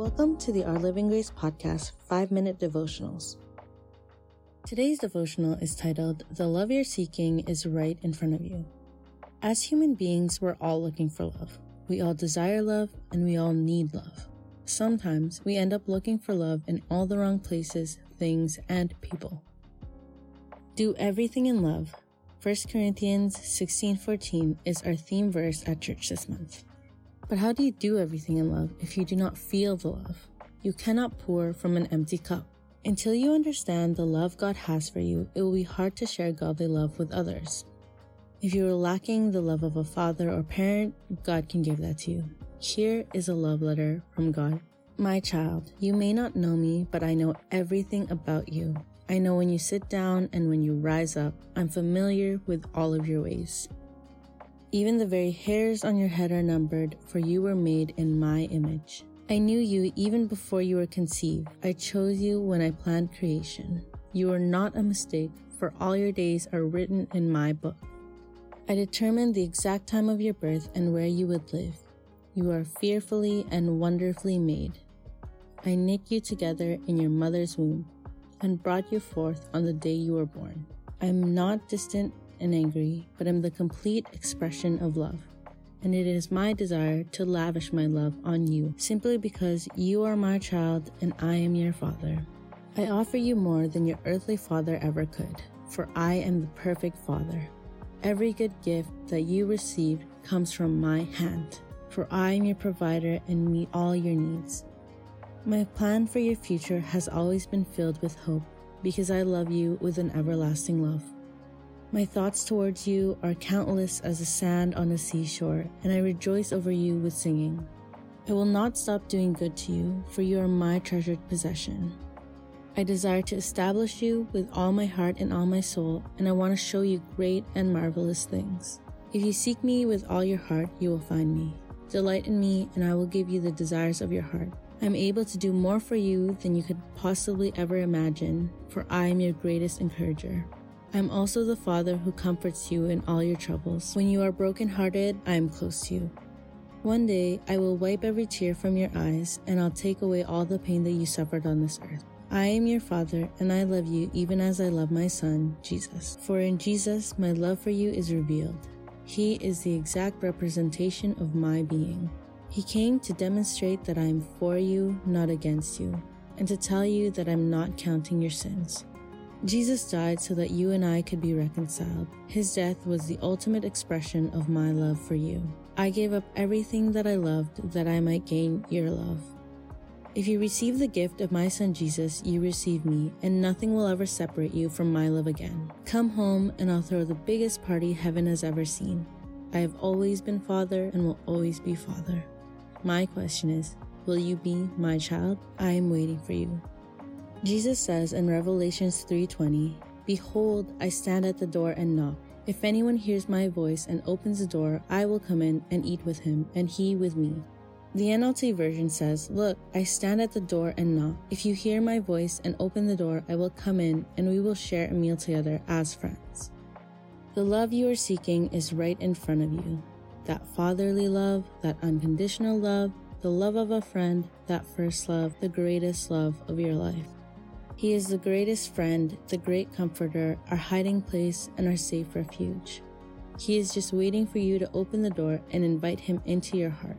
Welcome to the Our Living Grace podcast, 5 minute devotionals. Today's devotional is titled, The Love You're Seeking is Right in Front of You. As human beings, we're all looking for love. We all desire love and we all need love. Sometimes we end up looking for love in all the wrong places, things, and people. Do everything in love. 1 Corinthians 16:14 is our theme verse at church this month. But how do you do everything in love if you do not feel the love? You cannot pour from an empty cup. Until you understand the love God has for you, it will be hard to share godly love with others. If you are lacking the love of a father or parent, God can give that to you. Here is a love letter from God. My child, you may not know me, but I know everything about you. I know when you sit down and when you rise up. I'm familiar with all of your ways. Even the very hairs on your head are numbered, for you were made in my image. I knew you even before you were conceived. I chose you when I planned creation. You are not a mistake, for all your days are written in my book. I determined the exact time of your birth and where you would live. You are fearfully and wonderfully made. I knit you together in your mother's womb and brought you forth on the day you were born. I am not distant and angry, but am the complete expression of love. And it is my desire to lavish my love on you simply because you are my child and I am your father. I offer you more than your earthly father ever could, for I am the perfect father. Every good gift that you received comes from my hand, for I am your provider and meet all your needs. My plan for your future has always been filled with hope because I love you with an everlasting love. My thoughts towards you are countless as the sand on the seashore, and I rejoice over you with singing. I will not stop doing good to you, for you are my treasured possession. I desire to establish you with all my heart and all my soul, and I want to show you great and marvelous things. If you seek me with all your heart, you will find me. Delight in me, and I will give you the desires of your heart. I am able to do more for you than you could possibly ever imagine, for I am your greatest encourager. I am also the Father who comforts you in all your troubles. When you are brokenhearted, I am close to you. One day, I will wipe every tear from your eyes, and I'll take away all the pain that you suffered on this earth. I am your Father, and I love you even as I love my Son, Jesus. For in Jesus, my love for you is revealed. He is the exact representation of my being. He came to demonstrate that I am for you, not against you, and to tell you that I'm not counting your sins. Jesus died so that you and I could be reconciled. His death was the ultimate expression of my love for you. I gave up everything that I loved that I might gain your love. If you receive the gift of my son Jesus, you receive me, and nothing will ever separate you from my love again. Come home, and I'll throw the biggest party heaven has ever seen. I have always been father and will always be father. My question is, will you be my child? I am waiting for you. Jesus says in Revelations 3:20, "Behold, I stand at the door and knock. If anyone hears my voice and opens the door, I will come in and eat with him, and he with me." The NLT version says, Look, I stand at the door and knock. If you hear my voice and open the door, I will come in and we will share a meal together as friends. The love you are seeking is right in front of you. That fatherly love, that unconditional love, the love of a friend, that first love, the greatest love of your life. He is the greatest friend, the great comforter, our hiding place, and our safe refuge. He is just waiting for you to open the door and invite him into your heart.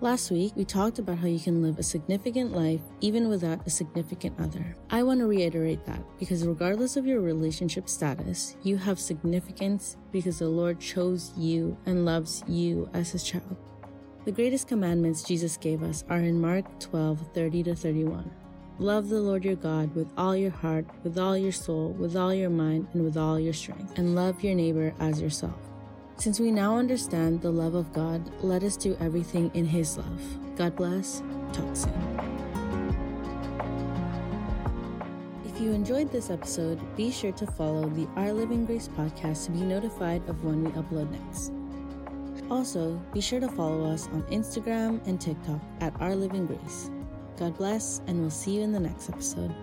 Last week, we talked about how you can live a significant life even without a significant other. I want to reiterate that because regardless of your relationship status, you have significance because the Lord chose you and loves you as his child. The greatest commandments Jesus gave us are in Mark 12 30 to 31. Love the Lord your God with all your heart, with all your soul, with all your mind, and with all your strength, and love your neighbor as yourself. Since we now understand the love of God, let us do everything in His love. God bless. Talk soon. If you enjoyed this episode, be sure to follow the Our Living Grace podcast to be notified of when we upload next. Also, be sure to follow us on Instagram and TikTok at Our Living Grace. God bless, and we'll see you in the next episode.